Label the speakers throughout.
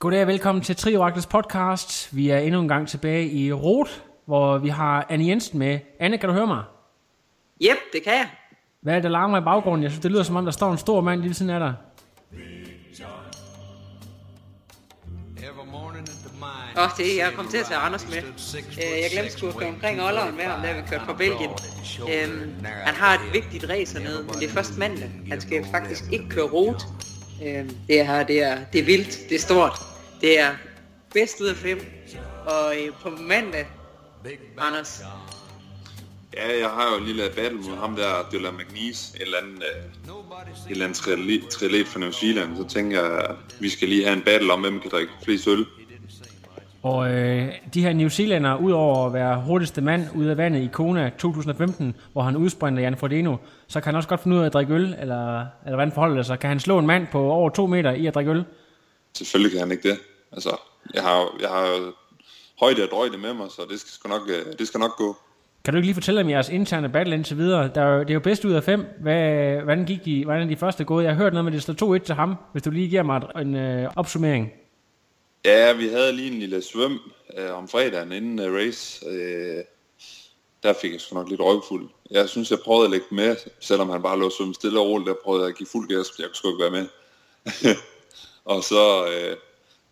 Speaker 1: Goddag og velkommen til Trioraklets podcast. Vi er endnu en gang tilbage i Rot, hvor vi har Anne Jensen med. Anne, kan du høre mig?
Speaker 2: Yep, det kan jeg.
Speaker 1: Hvad er det, der larmer i baggrunden? Jeg synes, det lyder som om, der står en stor mand lige ved siden af dig.
Speaker 2: Åh, oh, det er jeg kom til at tage Anders med. Uh, jeg glemte sgu at køre omkring Olleren med ham, da vi kørte fra Belgien. Um, han har et vigtigt race hernede, men det er først mandag. Han skal faktisk ikke køre rute. Øh, det her, det er, det er vildt, det er stort. Det er bedst ud af fem. Og øh, på mandag, Anders,
Speaker 3: Ja, jeg har jo en lille battle mod ham der, Dylan McNeese, en eller anden, øh, en eller anden fra New Zealand. Så tænker jeg, at vi skal lige have en battle om, hvem kan drikke flest øl.
Speaker 1: Og øh, de her New Zealandere, udover at være hurtigste mand ude af vandet i Kona 2015, hvor han udsprinter Jan Frodeno, så kan han også godt finde ud af at drikke øl, eller, eller hvordan forholder det sig? Kan han slå en mand på over to meter i at drikke øl?
Speaker 3: Selvfølgelig kan han ikke det. Altså, jeg har, jeg har højde og drøjde med mig, så det skal, sgu nok, øh, det skal nok gå.
Speaker 1: Kan du ikke lige fortælle om jeres interne battle indtil videre? Der er jo, det er jo bedst ud af fem. Hvad, hvordan gik de, hvordan er de første gået? Jeg har hørt noget med, at det står 2-1 til ham, hvis du lige giver mig en øh, opsummering.
Speaker 3: Ja, vi havde lige en lille svøm øh, om fredagen inden øh, race. Øh, der fik jeg sgu nok lidt røgfuld. Jeg synes, jeg prøvede at lægge med, selvom han bare lå svømme stille og roligt. Der prøvede jeg at give fuld gas, jeg kunne sgu ikke være med. og så, øh,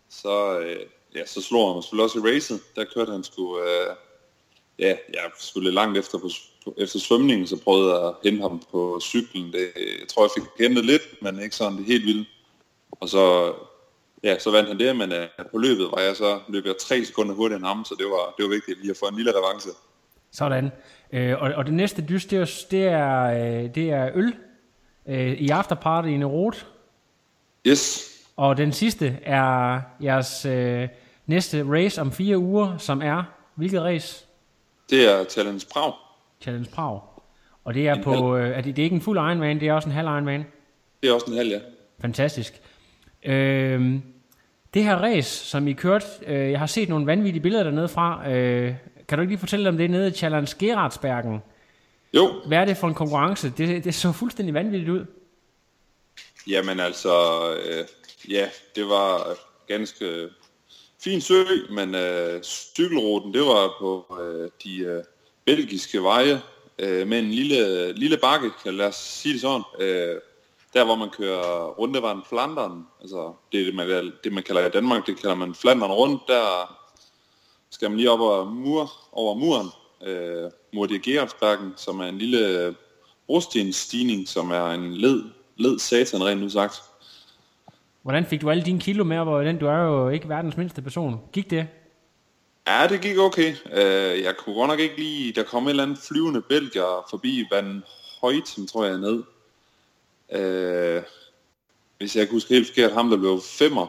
Speaker 3: så, øh, ja, så slog han mig selvfølgelig også i racet. Der kørte han sgu... Øh, ja, jeg skulle langt efter, på, på, efter svømningen, så prøvede jeg at hente ham på cyklen. Det, jeg tror, jeg fik hentet lidt, men ikke sådan det helt vildt. Og så, ja, så vandt han det, men uh, på løbet var jeg så, løb jeg tre sekunder hurtigere end ham, så det var, det var vigtigt lige at få en lille revanche.
Speaker 1: Sådan. Øh, og, og det næste dys, det er, det er, øh, det er øl øh, i afterparty i Nerot.
Speaker 3: Yes.
Speaker 1: Og den sidste er jeres øh, næste race om fire uger, som er, hvilket race?
Speaker 3: Det er Challenge Prag.
Speaker 1: Challenge Prag. Og det er en på, øh, er det, det er ikke en fuld Ironman, det er også en halv Ironman.
Speaker 3: Det er også en halv, ja.
Speaker 1: Fantastisk. Øh, det her race, som I kørte, øh, jeg har set nogle vanvittige billeder dernede fra. Øh, kan du ikke lige fortælle om det nede i Challenge Geratsbergen?
Speaker 3: Jo.
Speaker 1: Hvad er det for en konkurrence? Det, det så fuldstændig vanvittigt ud.
Speaker 3: Jamen altså, øh, ja, det var ganske fin sø, men øh, cykelruten, det var på øh, de øh, belgiske veje øh, med en lille, lille bakke, kan lad os sige det sådan. Øh, der hvor man kører rundevejen Flandern, altså det, det, man, det man kalder i Danmark, det kalder man Flandern rundt, der skal man lige op over, mur, over muren, øh, Murdia Gerardsbergen, som er en lille brostenstigning, som er en led, led satan rent nu sagt.
Speaker 1: Hvordan fik du alle dine kilo med, hvor den, du er jo ikke verdens mindste person. Gik det?
Speaker 3: Ja, det gik okay. Uh, jeg kunne godt nok ikke lige, der kom en eller anden flyvende belgier forbi Van Højten, tror jeg, ned. Øh, hvis jeg kunne huske helt forkert, ham der blev femmer,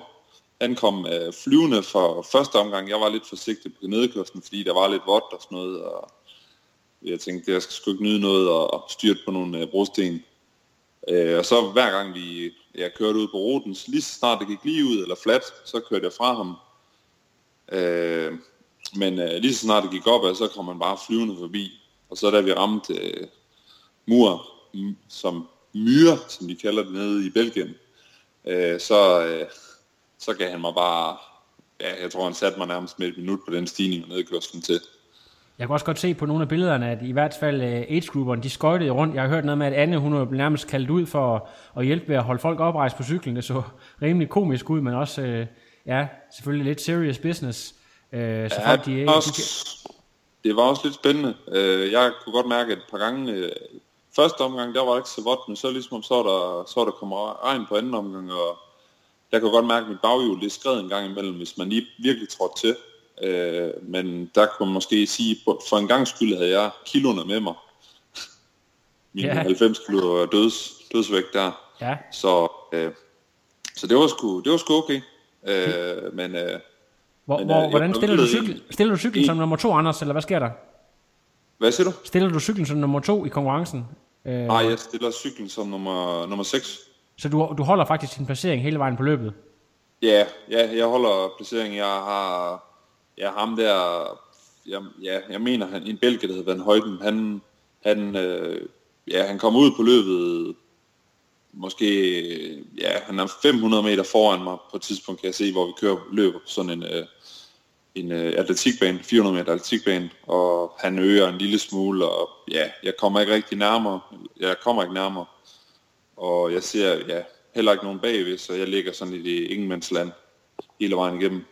Speaker 3: han kom øh, flyvende for første omgang. Jeg var lidt forsigtig på nedkørslen, fordi der var lidt vådt og sådan noget, og jeg tænkte, jeg skal sgu ikke nyde noget og styrt på nogle øh, brosten. Øh, og så hver gang vi jeg kørte ud på ruten, lige så snart det gik lige ud eller flat, så kørte jeg fra ham. Øh, men øh, lige så snart det gik op, så kom man bare flyvende forbi. Og så da vi ramte øh, mur, mm, som myre, som de kalder det nede i Belgien, øh, så, øh, så gav han mig bare, ja, jeg tror han satte mig nærmest med et minut på den stigning og nedkørslen til.
Speaker 1: Jeg kan også godt se på nogle af billederne, at i hvert fald uh, age-grupperne, de skøjtede rundt. Jeg har hørt noget med, at Anne, hun er nærmest kaldt ud for at hjælpe ved at holde folk oprejst på cyklen. Det så rimelig komisk ud, men også, uh, ja, selvfølgelig lidt serious business. Uh, så
Speaker 3: ja, folk, de, også, de det var også lidt spændende. Jeg kunne godt mærke, at et par gange, første omgang, der var ikke så vådt, men så ligesom så der, så der kommer regn på anden omgang, og jeg kunne godt mærke, at mit baghjul, det skred en gang imellem, hvis man lige virkelig trådte til. Øh, men der kunne man måske sige, for en gang skyld havde jeg kiloerne med mig. Min yeah. 90 kilo døds, dødsvægt der.
Speaker 1: Ja.
Speaker 3: Så, øh, så det var sgu, det var sgu okay. Øh, men øh,
Speaker 1: Hvor,
Speaker 3: Men,
Speaker 1: hvor,
Speaker 3: øh,
Speaker 1: hvordan stiller du, cykel, stiller du cyklen
Speaker 3: en-
Speaker 1: som nummer to, Anders, eller hvad sker der?
Speaker 3: Hvad siger du?
Speaker 1: Stiller du cyklen som nummer to i konkurrencen? Øh,
Speaker 3: Nej, jeg stiller cyklen som nummer, nummer 6.
Speaker 1: Så du, du holder faktisk din placering hele vejen på løbet?
Speaker 3: Ja, ja, jeg holder placeringen. Jeg har, har ham der, jeg, ja, jeg mener, han, en bælge, der hedder Van Højden, han, han, øh, ja, han kom ud på løbet, måske, ja, han er 500 meter foran mig på et tidspunkt, kan jeg se, hvor vi kører løber på sådan en, øh, en øh, atletikbane, 400 meter atletikbane, og han øger en lille smule, og ja, jeg kommer ikke rigtig nærmere, jeg kommer ikke nærmere, og jeg ser, ja, heller ikke nogen bagved, så jeg ligger sådan i det ingenmandsland hele vejen igennem.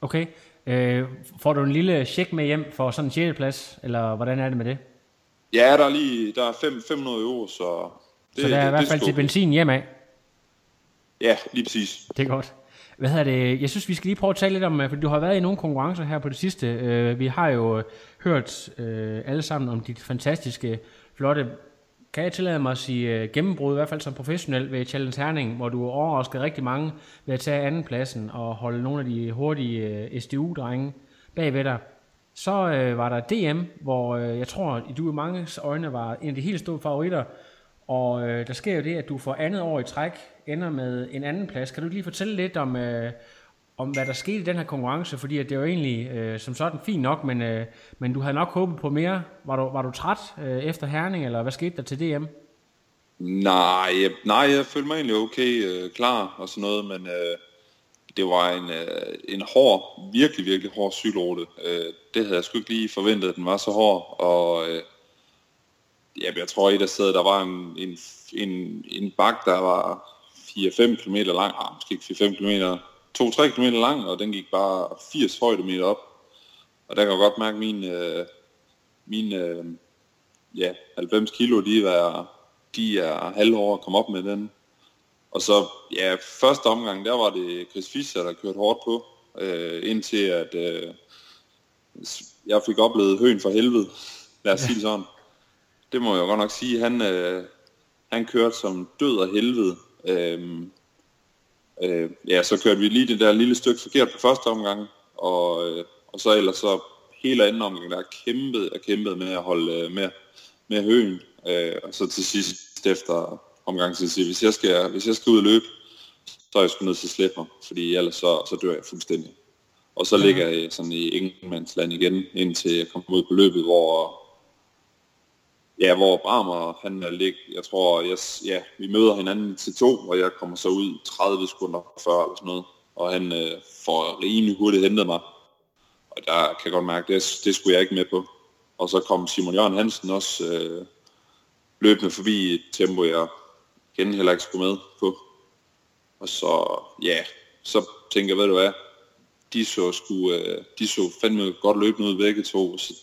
Speaker 1: Okay. Øh, får du en lille check med hjem for sådan en 6. plads, eller hvordan er det med det?
Speaker 3: Ja, der er lige, der er fem, 500 euro, så... Det,
Speaker 1: Så der er i hvert fald til benzin hjem af.
Speaker 3: Ja, lige præcis.
Speaker 1: Det er godt. Hvad hedder det? Jeg synes, vi skal lige prøve at tale lidt om, øh, for du har været i nogle konkurrencer her på det sidste. Øh, vi har jo øh, hørt alle sammen om dit fantastiske, flotte, kan jeg tillade mig at sige, gennembrud, i hvert fald som professionel ved Challenge Herning, hvor du overraskede rigtig mange ved at tage andenpladsen og holde nogle af de hurtige SDU-drenge bagved dig. Så øh, var der DM, hvor øh, jeg tror, du i mange øjne var en af de helt store favoritter, og øh, der sker jo det, at du for andet år i træk ender med en anden plads. Kan du lige fortælle lidt om, øh, om hvad der skete i den her konkurrence? Fordi at det var egentlig øh, som sådan fint nok, men, øh, men du havde nok håbet på mere. Var du, var du træt øh, efter Herning, eller hvad skete der til DM?
Speaker 3: Nej, jeg, nej, jeg følte mig egentlig okay øh, klar og sådan noget, men øh, det var en, øh, en hård, virkelig, virkelig hård cykelrute. Øh, det havde jeg sgu ikke lige forventet, at den var så hård, og øh, ja, jeg tror i der sted, der var en, en, en, en bak, der var 4-5 km lang, ah, måske ikke 4-5 km, 2-3 km lang, og den gik bare 80 højdemeter op. Og der kan jeg godt mærke, at min, øh, min øh, ja, 90 kilo, de er, de er halvår at komme op med den. Og så, ja, første omgang, der var det Chris Fischer, der kørte hårdt på, øh, indtil at øh, jeg fik oplevet høen for helvede, lad os sige sådan. Det må jeg godt nok sige, han, øh, han kørte som død og helvede. Øhm, øh, ja, så kørte vi lige det der lille stykke forkert på første omgang, og, øh, og så ellers så hele anden omgang, der kæmpede og kæmpede med at holde øh, med, med høen. Øh, og så til sidst efter omgang, så siger hvis jeg skal, hvis jeg skal ud og løbe, så er jeg sgu nødt til at slæbe mig, fordi ellers så, så dør jeg fuldstændig. Og så ligger jeg sådan i ingenmandsland igen, indtil jeg kommer ud på løbet, hvor Ja, hvor Bramer, han er lig, jeg tror, jeg, ja, vi møder hinanden til to, og jeg kommer så ud 30 sekunder før eller sådan noget, og han øh, får rimelig hurtigt hentet mig. Og der kan jeg godt mærke, det, det skulle jeg ikke med på. Og så kom Simon Jørgen Hansen også øh, løbende forbi i et tempo, jeg igen heller ikke skulle med på. Og så, ja, så tænker jeg, ved du hvad, de så, skulle, øh, de så fandme godt løbende ud begge to, så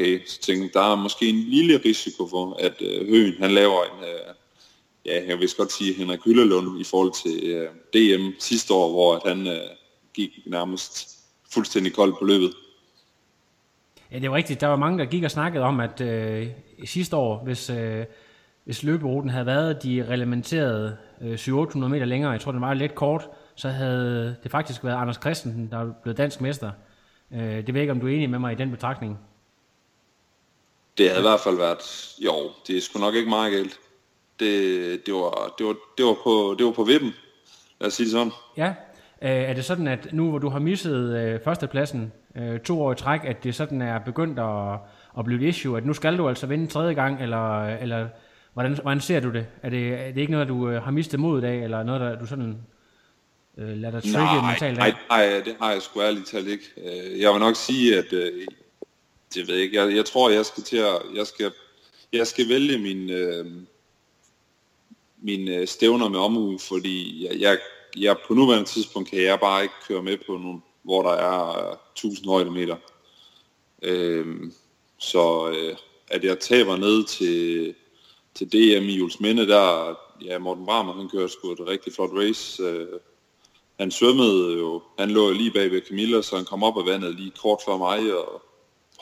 Speaker 3: Okay, så tænkte jeg, der er måske en lille risiko for, at øh, Høen han laver en, øh, ja, jeg vil godt sige Henrik Hyllerlund i forhold til øh, DM sidste år, hvor at han øh, gik nærmest fuldstændig kold på løbet.
Speaker 1: Ja, det var rigtigt. Der var mange, der gik og snakkede om, at øh, sidste år, hvis, øh, hvis løberuten havde været de reglementerede øh, 700-800 meter længere, jeg tror, den var lidt kort, så havde det faktisk været Anders Christensen, der blev dansk mester. Øh, det ved jeg ikke, om du er enig med mig i den betragtning.
Speaker 3: Det havde i hvert fald været, jo, det er sgu nok ikke meget galt. Det, det, var, det, var, det, var på, det var på vippen, lad os sige det sådan.
Speaker 1: Ja, øh, er det sådan, at nu hvor du har misset øh, førstepladsen øh, to år i træk, at det sådan er begyndt at, at blive et issue, at nu skal du altså vinde tredje gang, eller, eller hvordan, hvordan ser du det? Er det, er det ikke noget, du øh, har mistet modet af, eller noget, der du sådan øh, lader dig trigge
Speaker 3: Nej,
Speaker 1: mentalt af?
Speaker 3: nej, nej, det har jeg sgu ærligt talt ikke. Øh, Jeg vil nok sige, at øh, det ved jeg ikke. Jeg, jeg tror, jeg skal til at, jeg skal, jeg skal vælge min, øh, mine øh, stævner med omhu, fordi jeg, jeg, jeg, på nuværende tidspunkt kan jeg bare ikke køre med på nogen, hvor der er øh, 1000 højdemeter. Øh, så øh, at jeg taber ned til, til DM i Julesminde, der, ja, Morten Bramer, han kører sgu et rigtig flot race. Øh, han svømmede jo, han lå jo lige bag ved Camilla, så han kom op af vandet lige kort før mig, og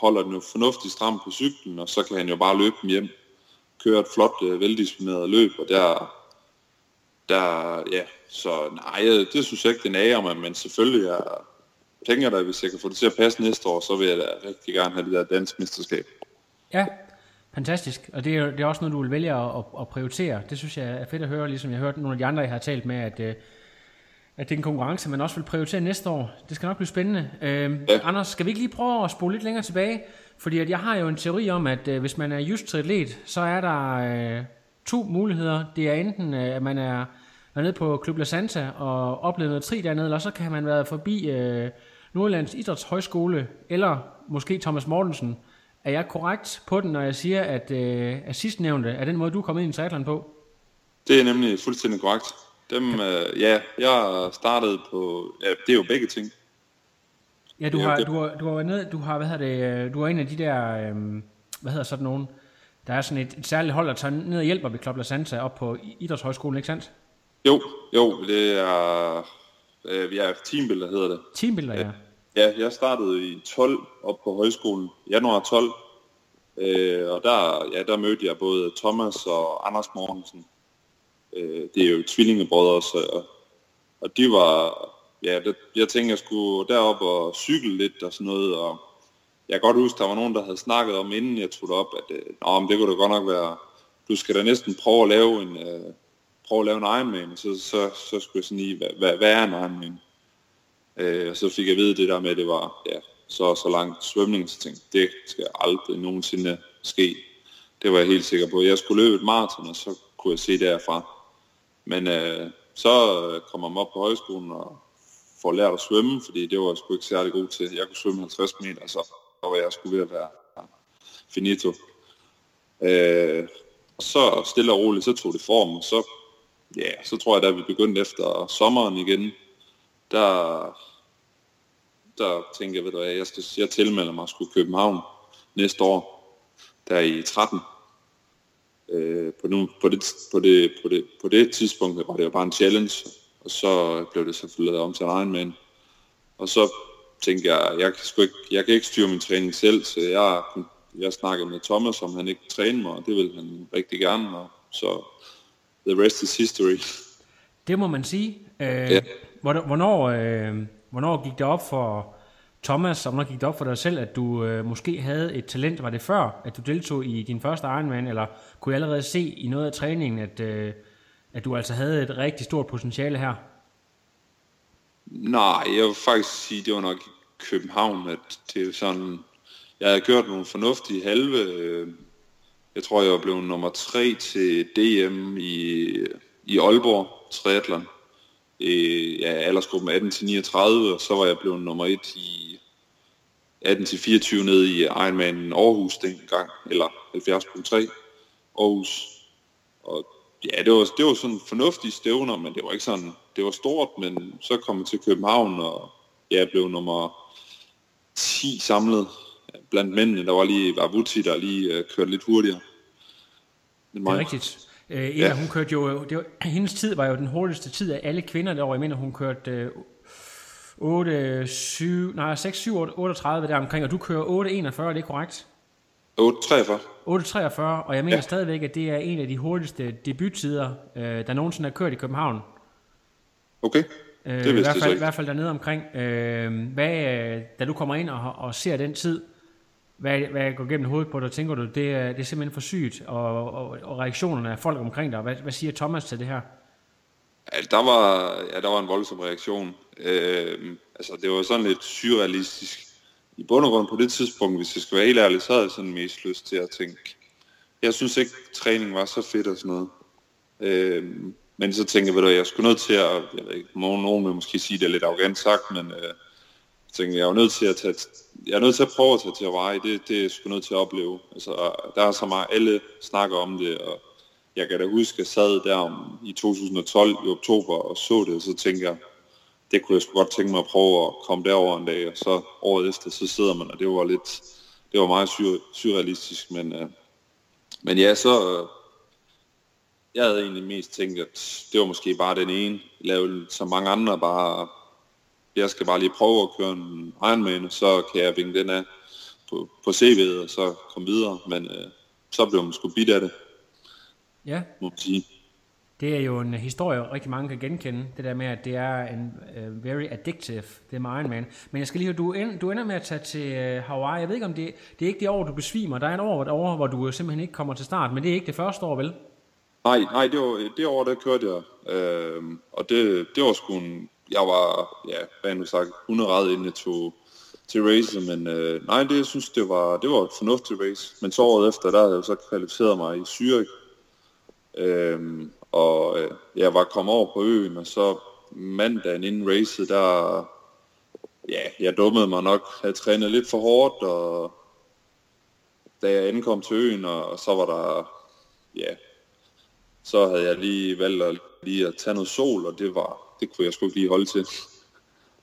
Speaker 3: holder den jo fornuftigt stram på cyklen, og så kan han jo bare løbe dem hjem. Køre et flot, øh, veldisciplineret løb, og der, der, ja, så nej, øh, det synes jeg ikke, den nager mig, men selvfølgelig jeg tænker da, hvis jeg kan få det til at passe næste år, så vil jeg da rigtig gerne have det der dansk mesterskab.
Speaker 1: Ja, fantastisk. Og det er, det er også noget, du vil vælge at, at, prioritere. Det synes jeg er fedt at høre, ligesom jeg hørte nogle af de andre, jeg har talt med, at, øh, at det er en konkurrence, man også vil prioritere næste år. Det skal nok blive spændende. Øh, ja. Anders, skal vi ikke lige prøve at spole lidt længere tilbage? Fordi at jeg har jo en teori om, at øh, hvis man er just triatlet, så er der øh, to muligheder. Det er enten, øh, at man er, er nede på Club La Santa og oplevet noget tri dernede, eller så kan man være forbi øh, Nordlands Idrætshøjskole, eller måske Thomas Mortensen. Er jeg korrekt på den, når jeg siger, at, øh, at sidstnævnte er den måde, du er kommet ind i triathlon på?
Speaker 3: Det er nemlig fuldstændig korrekt. Dem, øh, ja, jeg startede på, ja, det er jo begge ting.
Speaker 1: Ja, du har, du har, du har nede, du har, hvad hedder det, øh, du har en af de der, øh, hvad hedder sådan nogen, der er sådan et, et særligt hold, der tager ned og hjælper ved Club La Santa op på Idrætshøjskolen, ikke sandt?
Speaker 3: Jo, jo, det er, øh, vi er teambuilder, hedder det.
Speaker 1: Teambuilder, ja.
Speaker 3: Ja, jeg startede i 12 op på højskolen, januar 12, øh, og der, ja, der mødte jeg både Thomas og Anders Mortensen. Øh, det er jo tvillingebrødre, så, og og de var, ja, det, jeg tænkte, jeg skulle derop og cykle lidt og sådan noget, og jeg kan godt huske, der var nogen, der havde snakket om, inden jeg tog det op, at øh, Nå, men det kunne da godt nok være, du skal da næsten prøve at lave en, øh, prøve at lave en Ironman, så, så, så skulle jeg sådan lige, hvad, hvad, hvad er en Ironman? Øh, og så fik jeg at vide det der med, at det var ja, så så langt svømning, så tænkte det skal aldrig nogensinde ske. Det var jeg helt sikker på. Jeg skulle løbe et maraton, og så kunne jeg se derfra. Men øh, så øh, kommer man op på højskolen og får lært at svømme, fordi det var jeg sgu ikke særlig god til. Jeg kunne svømme 50 meter, så var jeg skulle ved at være finito. Øh, så stille og roligt, så tog det form, og så, ja, så tror jeg, da vi begyndte efter sommeren igen, der, der tænkte jeg, ved du hvad, jeg, skal, jeg tilmelder mig at skulle København næste år, der i 13. Øh, på, nu, på, det, på, det, på, det, på det tidspunkt var det jo bare en challenge, og så blev det selvfølgelig om til Ironman. Og så tænkte jeg, jeg kan, sgu ikke, jeg kan ikke styre min træning selv, så jeg, jeg snakkede med Thomas, om han ikke træne mig, og det ville han rigtig gerne, og så the rest is history.
Speaker 1: Det må man sige. Øh, ja. Hvornår, øh, hvornår gik det op for Thomas, som nok gik det op for dig selv, at du øh, måske havde et talent? Var det før, at du deltog i din første Ironman, eller kunne jeg allerede se i noget af træningen, at, øh, at du altså havde et rigtig stort potentiale her?
Speaker 3: Nej, jeg vil faktisk sige, det var nok i København, at det er sådan, jeg havde gjort nogle fornuftige halve, øh, jeg tror, jeg var blevet nummer tre til DM i, i Aalborg Triathlon øh, ja, aldersgruppen 18 til 39, og så var jeg blevet nummer 1 i 18 til 24 nede i Ironman Aarhus dengang, eller 70.3 Aarhus. Og ja, det var, det var sådan fornuftige stævner, men det var ikke sådan, det var stort, men så kom jeg til København, og jeg blev nummer 10 samlet blandt mændene. Der var lige var Vuti, der lige uh, kørte lidt hurtigere.
Speaker 1: Det er rigtigt. Øh, Eva, ja. hun kørte jo, det var, hendes tid var jo den hurtigste tid af alle kvinder derovre. Jeg mener, hun kørte øh, 8, 7, nej, 6, 7, 8, 38 der omkring, og du kører 8, 41, er det korrekt?
Speaker 3: 8, 43.
Speaker 1: 8, 43, og jeg mener ja. stadigvæk, at det er en af de hurtigste debuttider, øh, der nogensinde er kørt i København.
Speaker 3: Okay,
Speaker 1: øh, det vidste i hvert fald, I hvert fald dernede omkring. Øh, hvad, øh, da du kommer ind og, og ser den tid, hvad, hvad går gennem hovedet på dig, tænker du, det er, det er simpelthen for sygt, og, og, og reaktionerne af folk omkring dig, hvad, hvad siger Thomas til det her?
Speaker 3: Ja, der var, ja, der var en voldsom reaktion. Øh, altså, det var sådan lidt surrealistisk. I bund og grund på det tidspunkt, hvis jeg skal være helt ærlig, så havde jeg sådan mest lyst til at tænke, jeg synes ikke, træning var så fedt og sådan noget. Øh, men så tænker jeg, at jeg skulle nødt til at, jeg ved ikke, nogen vil måske sige, det er lidt arrogant sagt, men øh, tænkte, jeg er nødt til at tage, jeg er nødt til at prøve at tage til Hawaii, det, det er jeg sgu nødt til at opleve. Altså, der er så meget, alle snakker om det, og jeg kan da huske, at jeg sad der om, i 2012 i oktober og så det, og så tænkte jeg, det kunne jeg sgu godt tænke mig at prøve at komme derover en dag, og så året efter, så sidder man, og det var lidt, det var meget sur, surrealistisk, men, øh, men ja, så, øh, jeg havde egentlig mest tænkt, at det var måske bare den ene, lavede så mange andre bare jeg skal bare lige prøve at køre en Ironman, så kan jeg vinge den af på, på CV'et, og så komme videre. Men øh, så blev man sgu bidt af det.
Speaker 1: Ja.
Speaker 3: Må man sige.
Speaker 1: Det er jo en historie, rigtig mange kan genkende, det der med, at det er en uh, very addictive, det er Ironman. Men jeg skal lige høre, du, end, du ender med at tage til uh, Hawaii. Jeg ved ikke, om det, det er ikke det år, du besvimer. Der er en år derovre, hvor du simpelthen ikke kommer til start, men det er ikke det første år, vel?
Speaker 3: Nej, nej, det, var, det år, der kørte jeg. Øh, og det, det var sgu en, jeg var, ja, hvad nu sagt, 100 ret inden jeg tog til race, men øh, nej, det jeg synes, det var, det var et fornuftigt race. Men så året efter, der havde jeg så kvalificeret mig i Zürich, øh, og øh, jeg var kommet over på øen, og så mandagen inden racet, der, ja, jeg dummede mig nok, havde trænet lidt for hårdt, og da jeg ankom til øen, og, og så var der, ja, så havde jeg lige valgt at, lige at tage noget sol, og det var, det kunne jeg sgu ikke lige holde til.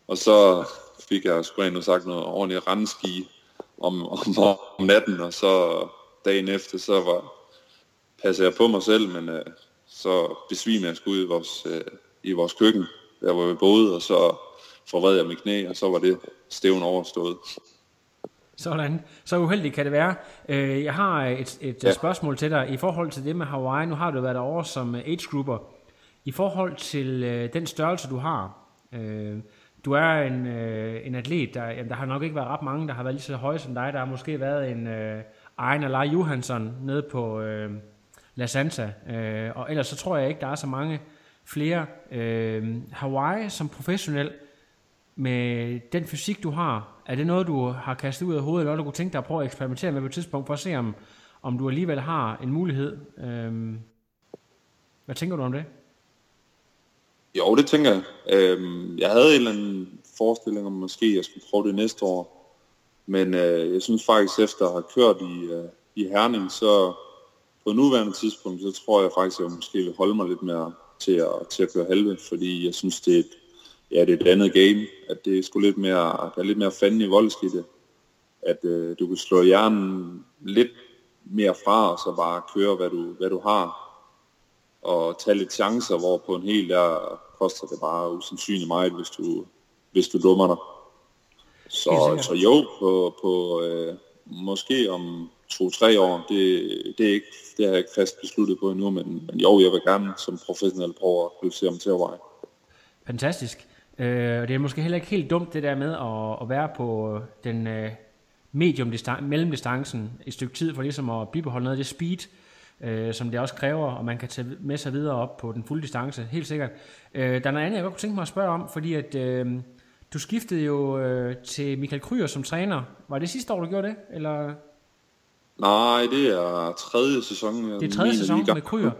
Speaker 3: Og så fik jeg sgu rent sagt noget ordentligt randski om, om, om natten, og så dagen efter, så var, passede jeg på mig selv, men øh, så besvimede jeg sgu ud i vores, øh, i vores køkken, der hvor vi boede, og så forvred jeg mit knæ, og så var det stævn overstået.
Speaker 1: Sådan. Så uheldigt kan det være. Øh, jeg har et, et ja. spørgsmål til dig i forhold til det med Hawaii. Nu har du været over som age grouper. I forhold til øh, den størrelse, du har. Øh, du er en, øh, en atlet, der, jamen, der har nok ikke været ret mange, der har været lige så høje som dig. Der har måske været en øh, Ejner Lai Johansson nede på øh, La Santa. Øh, og ellers så tror jeg ikke, der er så mange flere. Øh, Hawaii som professionel, med den fysik, du har, er det noget, du har kastet ud af hovedet, eller noget, du kunne tænke dig at prøve at eksperimentere med på et tidspunkt, for at se, om, om du alligevel har en mulighed? Øh, hvad tænker du om det?
Speaker 3: Jo, det tænker jeg. Øhm, jeg havde en eller anden forestilling om, måske jeg skulle prøve det næste år. Men øh, jeg synes faktisk, efter at have kørt i, øh, i Herning, så på nuværende tidspunkt, så tror jeg faktisk, at jeg måske vil holde mig lidt mere til at, til at køre halve, fordi jeg synes, det er et, ja, det er et andet game, at det er sgu lidt mere, der er lidt mere fanden i voldskidtet, i det. At øh, du kan slå hjernen lidt mere fra, og så bare køre, hvad du, hvad du har. Og tage lidt chancer, hvor på en hel der koster det bare usandsynligt meget, hvis du, hvis du dummer dig. Så, så jo, på, på øh, måske om to-tre år, det, det, er ikke, det har jeg ikke fast besluttet på endnu, men, men jo, jeg vil gerne som professionel prøve at kvalificere mig til Hawaii.
Speaker 1: Fantastisk. Øh, og det er måske heller ikke helt dumt det der med at, at være på den øh, medium mellemdistancen et stykke tid for ligesom at bibeholde noget af det speed, øh, som det også kræver, og man kan tage med sig videre op på den fulde distance, helt sikkert. Øh, der er noget andet, jeg godt kunne tænke mig at spørge om, fordi at øh, du skiftede jo øh, til Michael Kryer som træner. Var det sidste år, du gjorde det? Eller?
Speaker 3: Nej, det er tredje sæson.
Speaker 1: Det er tredje sæson med Kryer.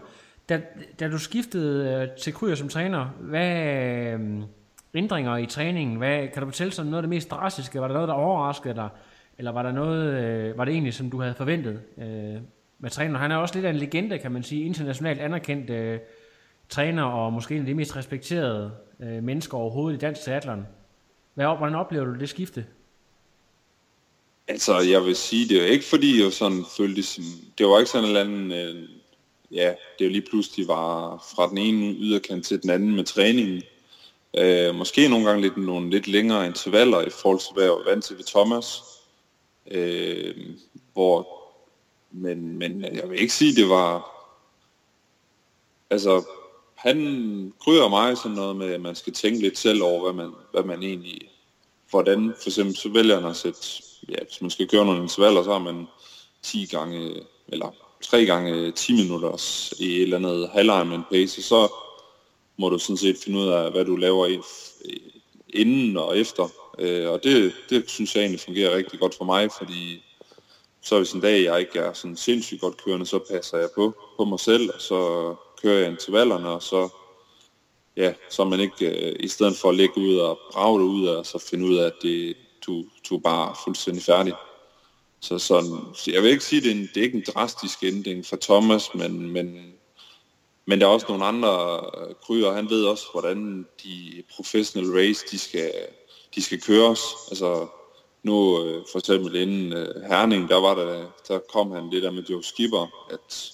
Speaker 1: Da, da du skiftede øh, til Kryer som træner, hvad... Øh, ændringer i træningen? Hvad, kan du fortælle sådan noget af det mest drastiske? Var der noget, der overraskede dig? Eller var, der noget, øh, var det egentlig, som du havde forventet øh, med træneren? Han er også lidt af en legende, kan man sige, internationalt anerkendt øh, træner, og måske en af de mest respekterede øh, mennesker overhovedet i dansk teateren. Hvad, hvordan oplever du det skifte?
Speaker 3: Altså, jeg vil sige, det er ikke fordi, jeg sådan følte det som, det var ikke sådan en eller anden, øh, ja, det jo lige pludselig var fra den ene yderkant til den anden med træningen. Øh, måske nogle gange lidt, nogle lidt længere intervaller i forhold til, hvad jeg var vant til ved Thomas. Øh, hvor, men, men jeg vil ikke sige, det var... Altså, han kryder mig sådan noget med, at man skal tænke lidt selv over, hvad man, hvad man egentlig... Hvordan, for eksempel, så vælger han at sætte... Ja, hvis man skal køre nogle intervaller, så har man 10 gange, eller 3 gange 10 minutter i et eller andet halvleje pace, så må du sådan set finde ud af, hvad du laver inden og efter. Øh, og det, det synes jeg egentlig fungerer rigtig godt for mig, fordi så hvis en dag jeg ikke er sådan sindssygt godt kørende, så passer jeg på, på mig selv, og så kører jeg intervallerne, og så, ja, så man ikke, øh, i stedet for at ligge ud og brage det ud, og så finde ud af, at det, du, du er bare fuldstændig færdig. Så, sådan, så jeg vil ikke sige, at det er, en, det er ikke en drastisk ændring for Thomas, men, men men der er også nogle andre øh, kryer, han ved også, hvordan de professional race, de skal, de skal køres. Altså nu øh, for eksempel inden uh, Herning, der, var der, der kom han det der med Joe Skipper, at,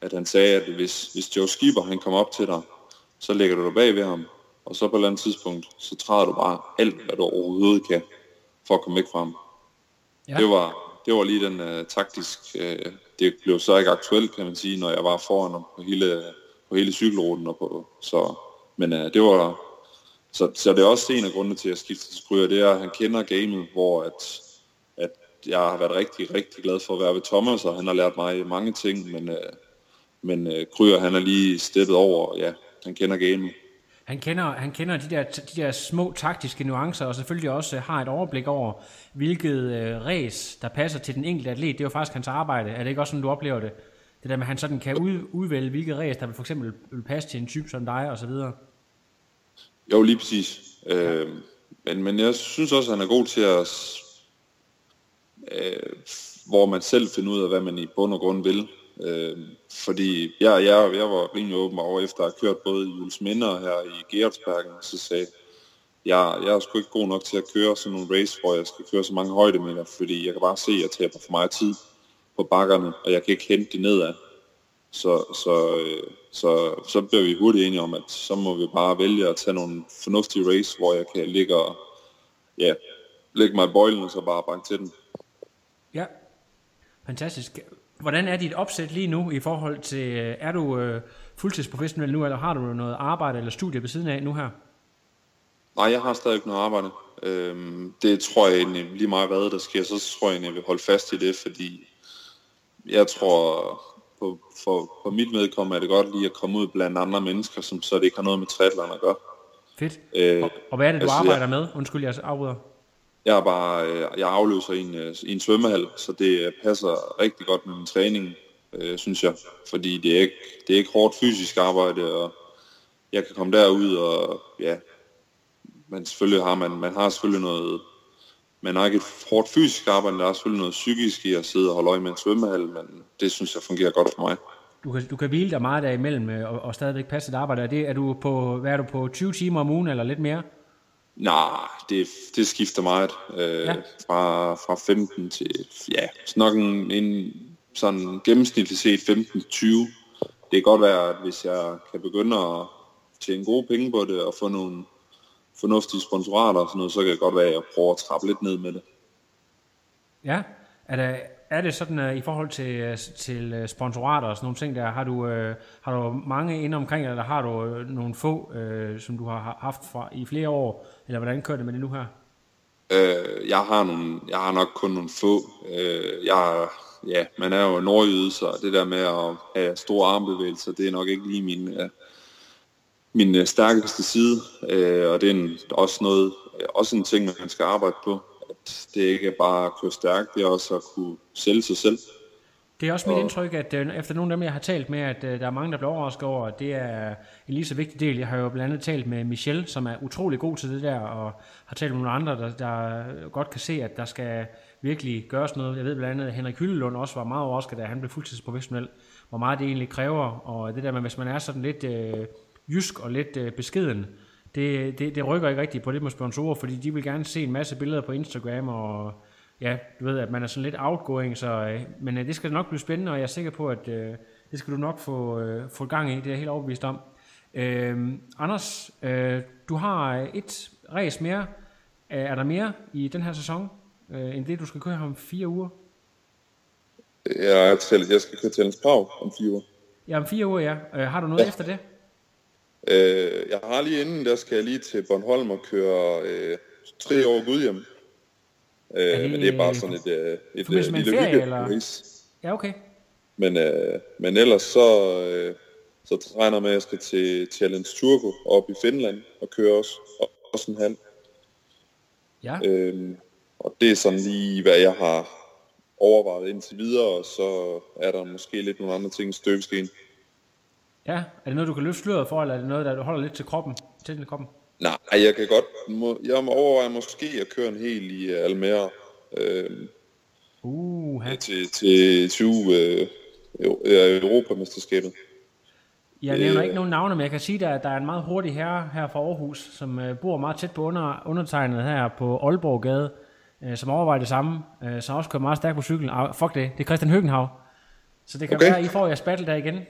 Speaker 3: at han sagde, at hvis, hvis Joe Skipper han kommer op til dig, så lægger du dig bag ved ham, og så på et eller andet tidspunkt, så træder du bare alt, hvad du overhovedet kan, for at komme væk fra ham. Ja. Det, var, det var lige den uh, taktisk, uh, det blev så ikke aktuelt, kan man sige, når jeg var foran ham på hele på hele cykelruten. Og på, så, men øh, det var, så, så det er også en af grundene til at skifte til Kryer, det er, at han kender gamet, hvor at, at jeg har været rigtig, rigtig glad for at være ved Thomas, og han har lært mig mange ting, men, øh, men øh, Kryer, han er lige steppet over, ja, han kender gamet.
Speaker 1: Han kender, han kender de, der, de der små taktiske nuancer, og selvfølgelig også øh, har et overblik over, hvilket øh, race, der passer til den enkelte atlet. Det er jo faktisk hans arbejde. Er det ikke også sådan, du oplever det? Det der med, at han sådan kan ud, udvælge, hvilket race, der vil for eksempel vil passe til en type som dig, og så videre.
Speaker 3: Jo, lige præcis. Øh, men, men jeg synes også, at han er god til at... Øh, hvor man selv finder ud af, hvad man i bund og grund vil. Øh, fordi jeg, jeg, jeg var rimelig åben over efter at have kørt både i Jules Minder her i Gerardsbergen, så sagde jeg, jeg er sgu ikke god nok til at køre sådan nogle race, hvor jeg skal køre så mange højdemeter, fordi jeg kan bare se, at jeg taber for meget tid på bakkerne, og jeg kan ikke hente det nedad. Så, så, øh, så, så bliver vi hurtigt enige om, at så må vi bare vælge at tage nogle fornuftige race, hvor jeg kan ligge og ja, lægge mig i bøjlen og så bare banke til den.
Speaker 1: Ja, fantastisk. Hvordan er dit opsæt lige nu i forhold til, øh, er du øh, fuldtidsprofessionel nu, eller har du noget arbejde eller studie ved siden af nu her?
Speaker 3: Nej, jeg har stadig noget arbejde. Øhm, det tror jeg egentlig lige meget hvad der sker, så tror jeg egentlig, jeg vil holde fast i det, fordi jeg tror, på, for, på mit medkommende er det godt lige at komme ud blandt andre mennesker, som så det ikke har noget med triathlon at gøre.
Speaker 1: Fedt. Øh, og, og hvad er det, du altså, arbejder jeg, med? Undskyld, jeg afbryder.
Speaker 3: Jeg er bare, øh, jeg afløser i en, øh, i en svømmehal, så det øh, passer rigtig godt med min træning, øh, synes jeg. Fordi det er, ikke, det er ikke hårdt fysisk arbejde, og jeg kan komme derud, og ja, men selvfølgelig har man, man har selvfølgelig noget, har ikke et hårdt fysisk arbejde, der er selvfølgelig noget psykisk i at sidde og holde øje med en svømmehal, men det synes jeg fungerer godt for mig.
Speaker 1: Du kan, du kan hvile dig meget derimellem og, og stadigvæk passe dit arbejde. Er, det, er du på, hvad er du på 20 timer om ugen eller lidt mere?
Speaker 3: Nej, det, det skifter meget. Øh, ja. fra, fra 15 til, ja, nok en, en sådan gennemsnitligt set 15-20. Det kan godt være, at hvis jeg kan begynde at tjene gode penge på det og få nogle fornuftige sponsorater og sådan noget, så kan det godt være, at jeg prøver at trappe lidt ned med det.
Speaker 1: Ja, er det, er det sådan uh, i forhold til, uh, til uh, sponsorater og sådan nogle ting der, har du, uh, har du mange inde omkring, eller har du uh, nogle få, uh, som du har haft fra, i flere år, eller hvordan kører det med det nu her?
Speaker 3: Uh, jeg, har nogle, jeg har nok kun nogle få. Uh, jeg, ja, man er jo nordjyde, så det der med at have store armbevægelser, det er nok ikke lige min, uh, min uh, stærkeste side, uh, og det er en, også noget, også en ting, man skal arbejde på det ikke er bare at køre stærkt, det er også at kunne sælge sig selv.
Speaker 1: Det er også mit indtryk, at øh, efter nogle af dem, jeg har talt med, at øh, der er mange, der bliver overrasket over, at det er en lige så vigtig del. Jeg har jo blandt andet talt med Michel, som er utrolig god til det der, og har talt med nogle andre, der, der godt kan se, at der skal virkelig gøres noget. Jeg ved blandt andet, at Henrik Hyllelund også var meget overrasket, da han blev fuldtidsprofessionel, hvor meget det egentlig kræver, og det der med, hvis man er sådan lidt øh, jysk og lidt øh, beskeden, det, det, det rykker ikke rigtigt på det med sponsorer, fordi de vil gerne se en masse billeder på Instagram, og ja, du ved, at man er sådan lidt outgoing, så, øh, men øh, det skal nok blive spændende, og jeg er sikker på, at øh, det skal du nok få, øh, få gang i, det er jeg helt overbevist om. Øh, Anders, øh, du har et race mere. Er der mere i den her sæson, øh, end det, du skal køre om fire uger?
Speaker 3: Ja, jeg, jeg skal køre til Prag om fire uger.
Speaker 1: Ja, om fire uger, ja. Øh, har du noget ja. efter det?
Speaker 3: Øh, jeg har lige inden, der skal jeg lige til Bornholm og køre øh, tre år Gudhjem. Øh, det, men det er bare sådan et, øh, et,
Speaker 1: et lille ferie, eller? Race. Ja, okay.
Speaker 3: Men, øh, men ellers så, øh, så regner jeg med, at jeg skal til Challenge Turbo op i Finland og køre også, også en halv.
Speaker 1: Ja.
Speaker 3: Øh, og det er sådan lige, hvad jeg har overvejet indtil videre, og så er der måske lidt nogle andre ting i støbeskeen.
Speaker 1: Ja, er det noget, du kan løfte sløret for, eller er det noget, der du holder lidt til kroppen? Til kroppen?
Speaker 3: Nej, jeg kan godt, må, jeg må overveje måske at køre en hel i uh, Almere. Øh,
Speaker 1: uh,
Speaker 3: til, til 20 øh, Europamesterskabet.
Speaker 1: Jeg nævner øh, ikke nogen navne, men jeg kan sige, at der er en meget hurtig herre her fra Aarhus, som uh, bor meget tæt på under, undertegnet her på Aalborggade, uh, som overvejer det samme, uh, som også kører meget stærkt på cyklen. Uh, fuck det, det er Christian Høgenhav. Så det kan okay. være, at I får jeres battle der igen.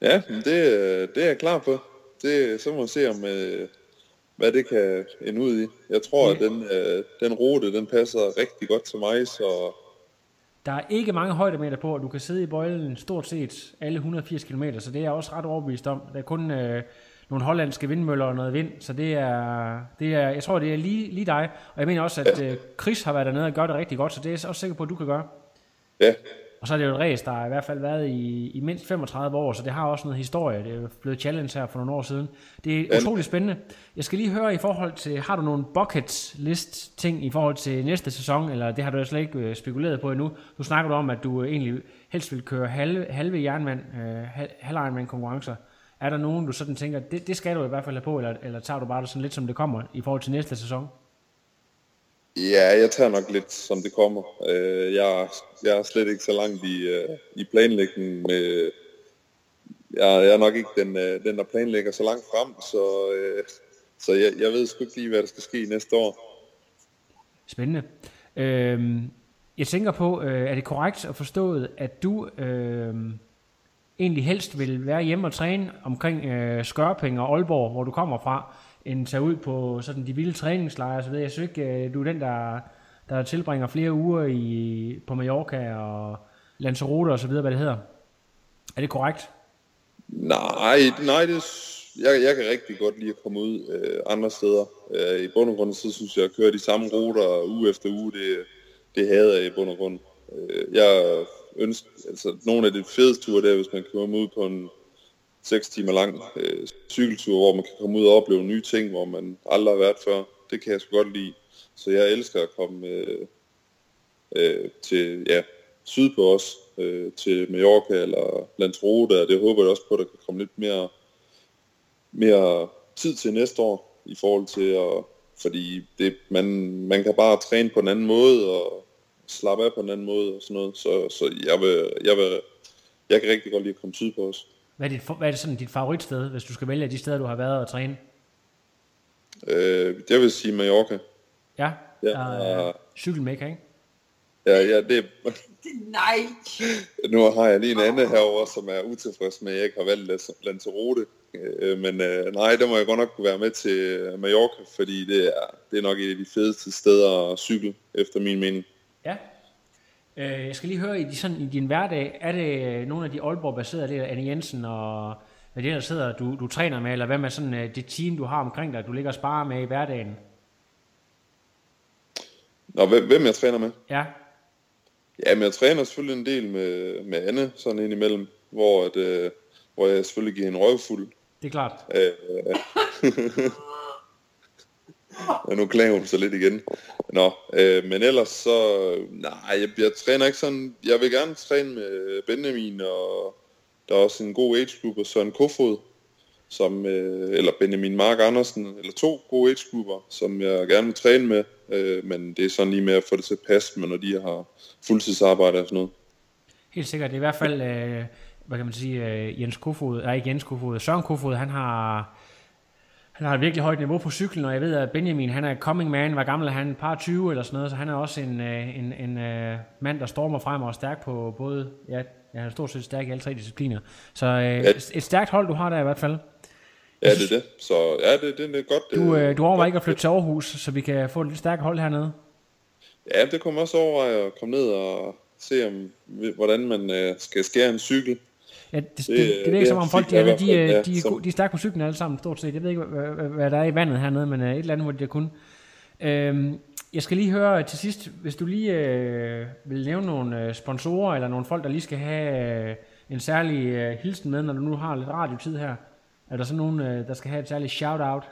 Speaker 3: Ja, det, det er jeg klar på. Det, så må vi se, om, øh, hvad det kan ende ud i. Jeg tror, at den, øh, den rute, den passer rigtig godt til mig, så...
Speaker 1: Der er ikke mange højdemeter på, og du kan sidde i bøjlen stort set alle 180 km, så det er jeg også ret overbevist om. Der er kun øh, nogle hollandske vindmøller og noget vind, så det er, det er jeg tror, det er lige, lige dig. Og jeg mener også, at øh, Chris har været dernede og gør det rigtig godt, så det er jeg også sikker på, at du kan gøre.
Speaker 3: Ja,
Speaker 1: Og så er det jo et race, der har i hvert fald været i, i mindst 35 år, så det har også noget historie. Det er blevet challenge her for nogle år siden. Det er
Speaker 3: Ja.
Speaker 1: utrolig spændende. Jeg skal lige høre i forhold til, har du nogle bucket list ting i forhold til næste sæson, eller det har du slet ikke øh, spekuleret på endnu? Du snakker om, at du øh, egentlig helst vil køre halve, halve jernmand, øh, hal- halv konkurrencer. Er der nogen, du sådan tænker, det, det skal du i hvert fald have på, eller, eller tager du bare det sådan lidt, som det kommer i forhold til næste sæson?
Speaker 3: Ja, jeg tager nok lidt, som det kommer. Øh, jeg, jeg er slet ikke så langt i, øh, i planlægningen. Med, jeg, jeg er nok ikke den, øh, den, der planlægger så langt frem, så, øh, så jeg, jeg ved sgu ikke lige, hvad der skal ske næste år.
Speaker 1: Spændende. Øhm, jeg tænker på, øh, er det korrekt at forstået, at du øh, egentlig helst vil være hjemme og træne omkring øh, Skørping og Aalborg, hvor du kommer fra, end tage ud på sådan de vilde træningslejre så ved Jeg synes ikke, øh, du er den, der, der tilbringer flere uger i, på Mallorca og Lanzarote og så videre, hvad det hedder. Er det korrekt?
Speaker 3: Nej, nej det, jeg, jeg kan rigtig godt lide at komme ud øh, andre steder. Øh, I bund og grund, så synes jeg, at køre de samme ruter uge efter uge, det, det hader jeg i bund og grund. Øh, jeg ønsker, altså nogle af de fedeste ture, det er, hvis man kører ud på en seks timer lang øh, cykeltur, hvor man kan komme ud og opleve nye ting, hvor man aldrig har været før. Det kan jeg sgu godt lide. Så jeg elsker at komme øh, øh, til, ja, sydpå også, øh, til Mallorca eller Lanzarote, og det håber jeg også på, at der kan komme lidt mere, mere tid til næste år, i forhold til at, fordi det, man, man kan bare træne på en anden måde, og slappe af på en anden måde, og sådan noget, så, så jeg, vil, jeg, vil, jeg kan rigtig godt lide at komme sydpå også.
Speaker 1: Hvad er, dit, hvad er det sådan dit favoritsted, hvis du skal vælge de steder, du har været og træne?
Speaker 3: Øh, jeg vil sige Mallorca.
Speaker 1: Ja,
Speaker 3: Ja,
Speaker 1: der er cykelmækker, ikke?
Speaker 3: Ja, ja, det,
Speaker 2: Nej.
Speaker 3: nu har jeg lige en anden herover, som er utilfreds med, at jeg ikke har valgt Lanzarote. Øh, men øh, nej, der må jeg godt nok kunne være med til Mallorca, fordi det er, det er nok et af de fedeste steder at cykle, efter min mening.
Speaker 1: Ja. Øh, jeg skal lige høre, i, sådan, i din hverdag, er det øh, nogle af de Aalborg-baserede, det er Anne Jensen og hvad det der sidder, du, du træner med, eller hvad med sådan øh, det team, du har omkring dig, du ligger og sparer med i hverdagen?
Speaker 3: Nå, hvem, jeg træner med?
Speaker 1: Ja,
Speaker 3: Ja, men jeg træner selvfølgelig en del med, med Anne, sådan indimellem, hvor, at, øh, hvor jeg selvfølgelig giver en røvfuld.
Speaker 1: det er klart.
Speaker 3: Øh, ja, nu klager hun så lidt igen. Nå, øh, men ellers så, nej, jeg, jeg træner ikke sådan, jeg vil gerne træne med Benjamin, og der er også en god age group, og Søren Kofod, som, øh, eller Benjamin Mark Andersen, eller to gode age grupper, som jeg gerne vil træne med, øh, men det er sådan lige med at få det til at passe med, når de har fuldtidsarbejde og sådan noget.
Speaker 1: Helt sikkert. Det er i hvert fald, øh, hvad kan man sige, øh, Jens Kofod, nej ikke Jens Kofod, Søren Kofod, han har, han har et virkelig højt niveau på cyklen, og jeg ved, at Benjamin, han er coming man, hvor gammel han, et par 20 eller sådan noget, så han er også en, øh, en, en øh, mand, der stormer frem og er stærk på både, ja, ja, han er stort set stærk i alle tre discipliner. Så øh, et, et stærkt hold, du har der i hvert fald.
Speaker 3: Ja, det er det. Så ja, det, det, er godt.
Speaker 1: Du,
Speaker 3: øh,
Speaker 1: øh, du overvejer ikke at flytte til Aarhus, så vi kan få et lidt stærkt hold hernede.
Speaker 3: Ja, det kommer også overveje at komme ned og se, om, hvordan man øh, skal skære en cykel.
Speaker 1: Ja, det, det, det,
Speaker 3: Det-
Speaker 1: virker
Speaker 3: det
Speaker 1: som om folk, de de, er,
Speaker 3: ja,
Speaker 1: de,
Speaker 3: som-
Speaker 1: de er stærke på cyklen alle sammen, stort set. Jeg ved ikke, hvad, hvad, der er i vandet hernede, men øh, et eller andet må de kunne. Øhm, jeg skal lige høre til sidst, hvis du lige øh, vil nævne nogle øh, sponsorer, eller nogle folk, der lige skal have øh, en særlig øh, hilsen med, når du nu har lidt radiotid her. Er der så nogen, øh, der skal have et særligt shout-out?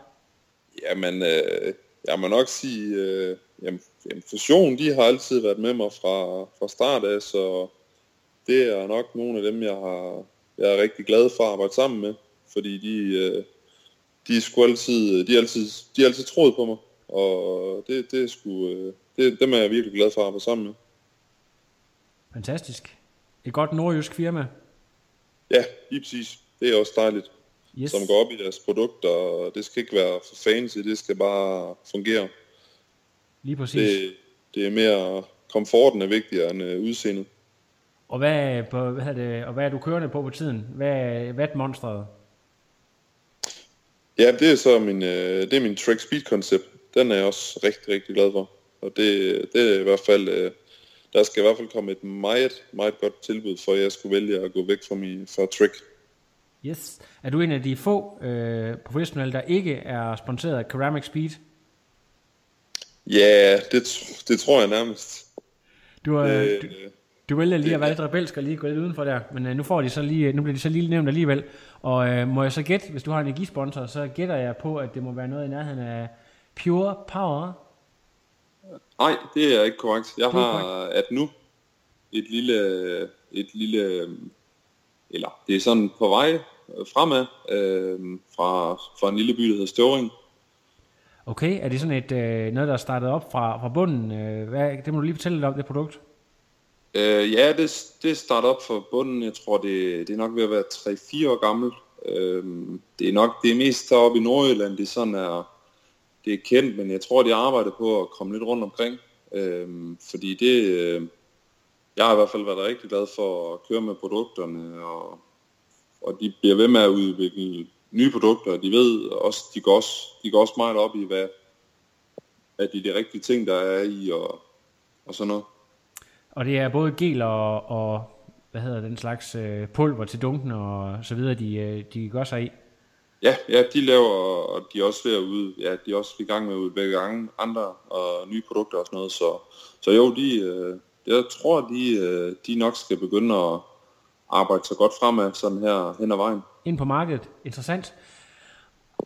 Speaker 3: Jamen, øh, jeg må nok sige, øh, jamen, jamen, Fusion, de har altid været med mig fra, fra start af, så det er nok nogle af dem, jeg har jeg er rigtig glad for at arbejde sammen med, fordi de, øh, de er altid, de er altid, de er altid troet på mig, og det, det er sgu, øh, det, dem er jeg virkelig glad for at arbejde sammen med.
Speaker 1: Fantastisk. Et godt nordjysk firma.
Speaker 3: Ja, lige præcis. Det er også dejligt.
Speaker 1: Yes.
Speaker 3: som går op i deres produkter, og det skal ikke være for fancy, det skal bare fungere.
Speaker 1: Lige præcis.
Speaker 3: Det, det er mere komforten er vigtigere end øh, udseendet.
Speaker 1: Og hvad, på, hvad det, og hvad er du kørende på på tiden? Hvad er vatmonstret?
Speaker 3: Ja, det er så min, øh, det er min Trek Speed koncept. Den er jeg også rigtig, rigtig glad for. Og det, det er i hvert fald, øh, der skal i hvert fald komme et meget, meget godt tilbud, for jeg skulle vælge at gå væk fra, min, fra Trick.
Speaker 1: Yes. Er du en af de få øh, professionelle, der ikke er sponsoreret af Ceramic Speed?
Speaker 3: Ja, det, det tror jeg nærmest.
Speaker 1: Du, øh,
Speaker 3: Øh,
Speaker 1: du, du vælger lige at være lidt rebelsk og lige gå lidt udenfor der, men øh, nu, får de så lige, nu bliver de så lige nævnt alligevel. Og øh, må jeg så gætte, hvis du har en energisponsor, så gætter jeg på, at det må være noget i nærheden af Pure Power.
Speaker 3: Nej, det er ikke korrekt. Jeg har at nu et lille, et lille, eller det er sådan på vej øh, fremad, øh, fra, fra en lille by, der hedder Støvring.
Speaker 1: Okay, er det sådan et øh, noget, der er startet op fra, fra bunden? Øh, hvad, det må du lige fortælle lidt om, det produkt.
Speaker 3: Øh, ja, det, det starter op fra bunden. Jeg tror, det, det er nok ved at være 3-4 år gammelt. Øh, det er nok det er mest deroppe i Nordjylland, det sådan er, det er kendt, men jeg tror, de arbejder på at komme lidt rundt omkring. Øh, fordi det, øh, jeg har i hvert fald været rigtig glad for at køre med produkterne, og, og de bliver ved med at udvikle nye produkter, de ved også, de går også, de går også meget op i, hvad, hvad de, de rigtige ting, der er i, og, og sådan noget.
Speaker 1: Og det er både gel og, og hvad hedder den slags øh, pulver til dunken og så videre, de, øh, de gør sig i.
Speaker 3: Ja, ja, de laver, og de er også ved at ud, ja, de er også i gang med at udvikle andre og nye produkter og sådan noget, så, så jo, de, øh, jeg tror, de, øh, de nok skal begynde at arbejde så godt fremad sådan her hen ad vejen.
Speaker 1: Ind på markedet. Interessant.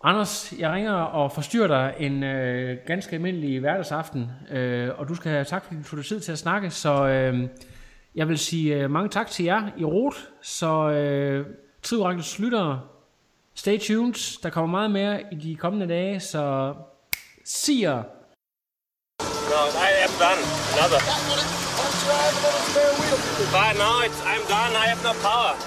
Speaker 1: Anders, jeg ringer og forstyrrer dig en øh, ganske almindelig hverdagsaften, øh, og du skal have tak, fordi du tog tid til at snakke, så øh, jeg vil sige øh, mange tak til jer i Rot, så øh, Tidrækkens lyttere, stay tuned, der kommer meget mere i de kommende dage, så see ya!
Speaker 4: No, I am done. Another. But no, it's, I'm done. I have no power.